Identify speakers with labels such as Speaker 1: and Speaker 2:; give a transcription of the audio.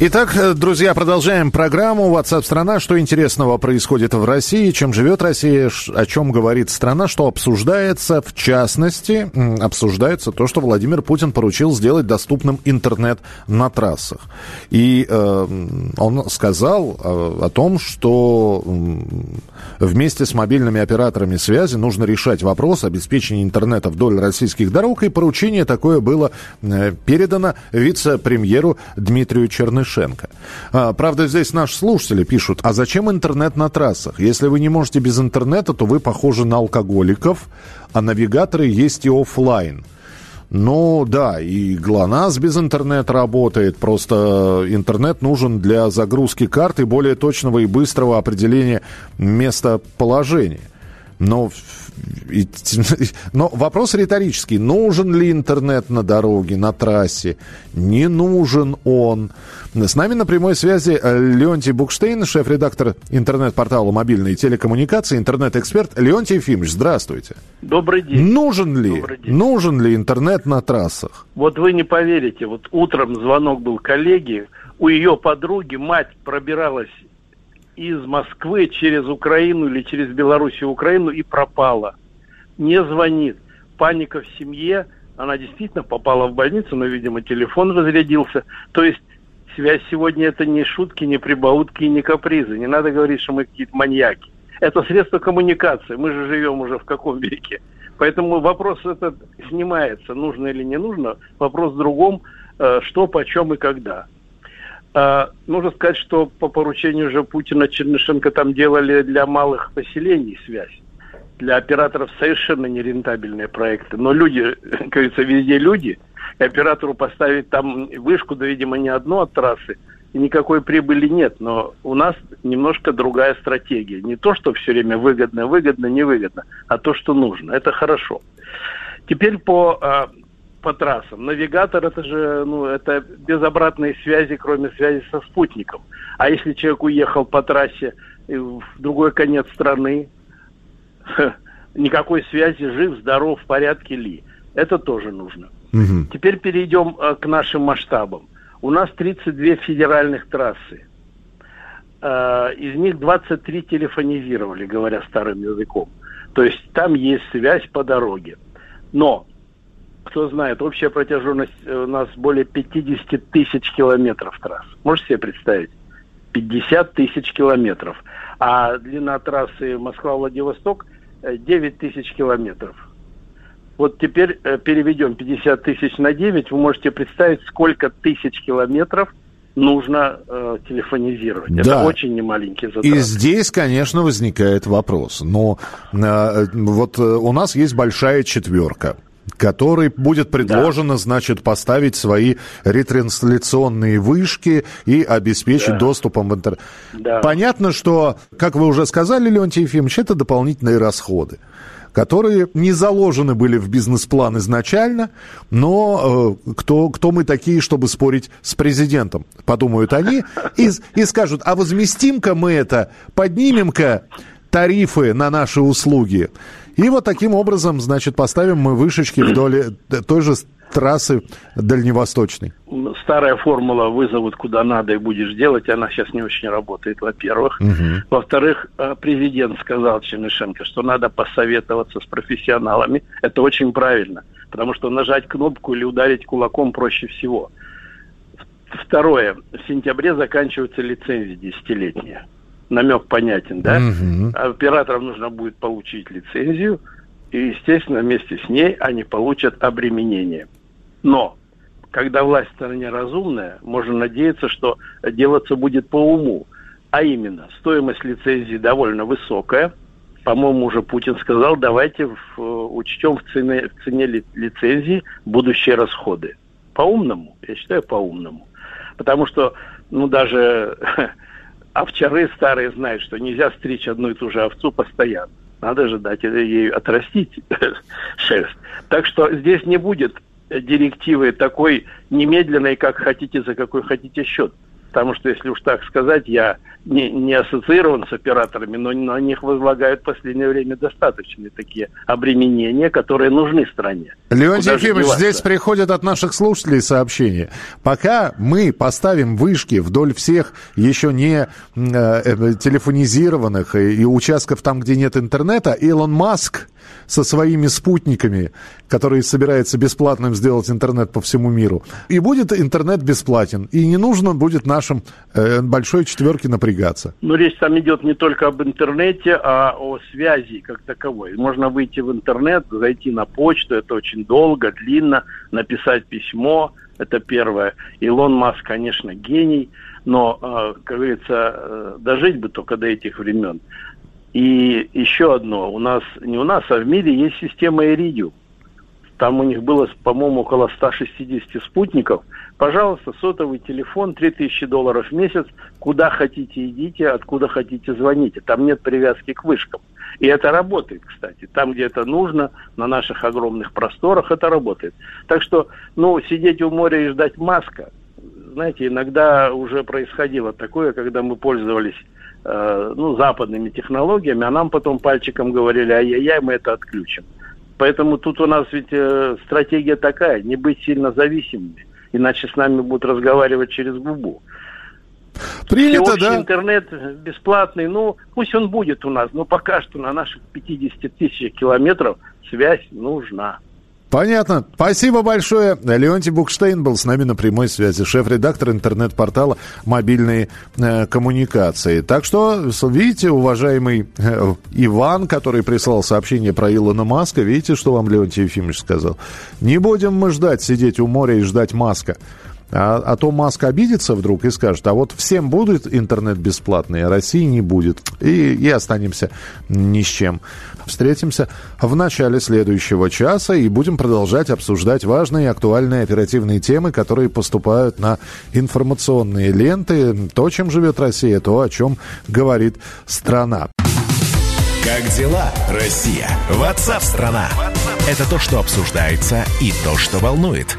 Speaker 1: Итак, э, друзья, продолжаем программу WhatsApp страна. Что интересного происходит в России, чем живет Россия, о чем говорит страна, что обсуждается, в частности, обсуждается то, что Владимир Путин поручил сделать доступным интернет на трассах. И э, он сказал э, о том, что вместе с мобильными операторами связи нужно решать вопрос обеспечения интернета вдоль российских дорог, и поручение такое было э, передано вице-премьеру Дмитрию Чернышенко. А, правда, здесь наши слушатели пишут, а зачем интернет на трассах? Если вы не можете без интернета, то вы похожи на алкоголиков, а навигаторы есть и оффлайн. Ну да, и ГЛОНАСС без интернета работает, просто интернет нужен для загрузки карты более точного и быстрого определения местоположения. Но, и- но вопрос риторический. Нужен ли интернет на дороге, на трассе? Не нужен он. С нами на прямой связи Леонтий Букштейн, шеф-редактор интернет-портала «Мобильные телекоммуникации», интернет-эксперт. Леонтий Ефимович, здравствуйте.
Speaker 2: Добрый день.
Speaker 1: Нужен ли,
Speaker 2: день.
Speaker 1: нужен ли интернет на трассах?
Speaker 2: Вот вы не поверите, вот утром звонок был коллеге, у ее подруги мать пробиралась из Москвы через Украину или через Белоруссию в Украину и пропала. Не звонит. Паника в семье. Она действительно попала в больницу, но, видимо, телефон разрядился. То есть связь сегодня это не шутки, не прибаутки и не капризы. Не надо говорить, что мы какие-то маньяки. Это средство коммуникации. Мы же живем уже в каком веке? Поэтому вопрос этот снимается, нужно или не нужно. Вопрос в другом, э, что, почем и когда. А, Нужно сказать, что по поручению же Путина Чернышенко там делали для малых поселений связь. Для операторов совершенно нерентабельные проекты. Но люди, как говорится, везде люди. И оператору поставить там вышку, да, видимо, не одну от трассы, и никакой прибыли нет. Но у нас немножко другая стратегия. Не то, что все время выгодно, выгодно, невыгодно, а то, что нужно. Это хорошо. Теперь по, а, по трассам. Навигатор это же, ну, это без обратной связи, кроме связи со спутником. А если человек уехал по трассе в другой конец страны, никакой связи, жив, здоров, в порядке ли. Это тоже нужно.
Speaker 1: Мгм.
Speaker 2: Теперь перейдем э, к нашим масштабам. У нас 32 федеральных трассы. Э, из них 23 телефонизировали, говоря старым языком. То есть там есть связь по дороге. Но, кто знает, общая протяженность э, у нас более 50 тысяч километров трасс. Можете себе представить? 50 тысяч километров. А длина трассы Москва-Владивосток э, 9 тысяч километров. Вот теперь э, переведем 50 тысяч на 9, вы можете представить, сколько тысяч километров нужно э, телефонизировать.
Speaker 1: Да.
Speaker 2: Это очень немаленький затрат.
Speaker 1: И здесь, конечно, возникает вопрос. Но э, вот э, у нас есть большая четверка которой будет предложено, значит, поставить свои ретрансляционные вышки и обеспечить
Speaker 2: Да.
Speaker 1: доступом в интернет.
Speaker 2: Да.
Speaker 1: Понятно, что, как вы уже сказали, Леонтий Ефимович, это дополнительные расходы которые не заложены были в бизнес-план изначально, но э, кто, кто мы такие, чтобы спорить с президентом, подумают они, и, и скажут, а возместим-ка мы это, поднимем-ка тарифы на наши услуги. И вот таким образом, значит, поставим мы вышечки вдоль э, той же трассы дальневосточной.
Speaker 2: Старая формула «вызовут куда надо и будешь делать», она сейчас не очень работает, во-первых. Во-вторых, э, президент сказал Чернышенко, что надо посоветоваться с профессионалами. Это очень правильно, потому что нажать кнопку или ударить кулаком проще всего. Второе. В сентябре заканчиваются лицензии десятилетние. Намек понятен, да?
Speaker 1: Мгм.
Speaker 2: Операторам нужно будет получить лицензию, и, естественно, вместе с ней они получат обременение. Но, когда власть в стране разумная, можно надеяться, что делаться будет по уму. А именно, стоимость лицензии довольно высокая. По-моему, уже Путин сказал, давайте в, э, учтем в цене, в цене ли- лицензии будущие расходы. По-умному, я считаю, по-умному. Потому что, ну, даже овчары старые знают, что нельзя стричь одну и ту же овцу постоянно. Надо же дать ей отрастить шерсть. Так что здесь не будет директивы такой немедленной, как хотите, за какой хотите счет. Потому что, если уж так сказать, я не, не ассоциирован с операторами, но на них возлагают в последнее время достаточные такие обременения, которые нужны стране.
Speaker 1: Леонтий Ефимович, здесь приходят от наших слушателей сообщения. Пока мы поставим вышки вдоль всех еще не э, э, телефонизированных и, и участков там, где нет интернета, Илон Маск со своими спутниками, которые собирается бесплатным сделать интернет по всему миру. И будет интернет бесплатен. И не нужно будет нашим э, большой четверке напрягаться.
Speaker 2: Ну, речь там идет не только об интернете, а о связи как таковой. Можно выйти в интернет, зайти на почту, это очень долго, длинно, написать письмо, это первое. Илон Маск, конечно, гений, но, э, как говорится, э, дожить бы только до этих времен. И еще одно, у нас, не у нас, а в мире есть система Iridium. Там у них было, по-моему, около 160 спутников. Пожалуйста, сотовый телефон, 3000 долларов в месяц. Куда хотите идите, откуда хотите звоните. Там нет привязки к вышкам. И это работает, кстати. Там, где это нужно, на наших огромных просторах, это работает. Так что, ну, сидеть у моря и ждать маска, знаете, иногда уже происходило такое, когда мы пользовались Э, ну, западными технологиями, а нам потом пальчиком говорили, ай-яй-яй, мы это отключим. Поэтому тут у нас ведь э, стратегия такая, не быть сильно зависимыми, иначе с нами будут разговаривать через губу.
Speaker 1: Принято, да?
Speaker 2: интернет бесплатный, ну, пусть он будет у нас, но пока что на наших 50 тысячах километров связь нужна.
Speaker 1: Понятно. Спасибо большое. Леонтий Букштейн был с нами на прямой связи, шеф-редактор интернет-портала «Мобильные э, коммуникации». Так что, видите, уважаемый э, Иван, который прислал сообщение про Илона Маска, видите, что вам Леонтий Ефимович сказал? Не будем мы ждать, сидеть у моря и ждать Маска. А, а то Маск обидится вдруг и скажет, а вот всем будет интернет бесплатный, а России не будет. И, и останемся ни с чем. Встретимся в начале следующего часа и будем продолжать обсуждать важные и актуальные оперативные темы, которые поступают на информационные ленты. То, чем живет Россия, то, о чем говорит страна.
Speaker 3: Как дела, Россия? Ватсап-страна! Это то, что обсуждается и то, что волнует.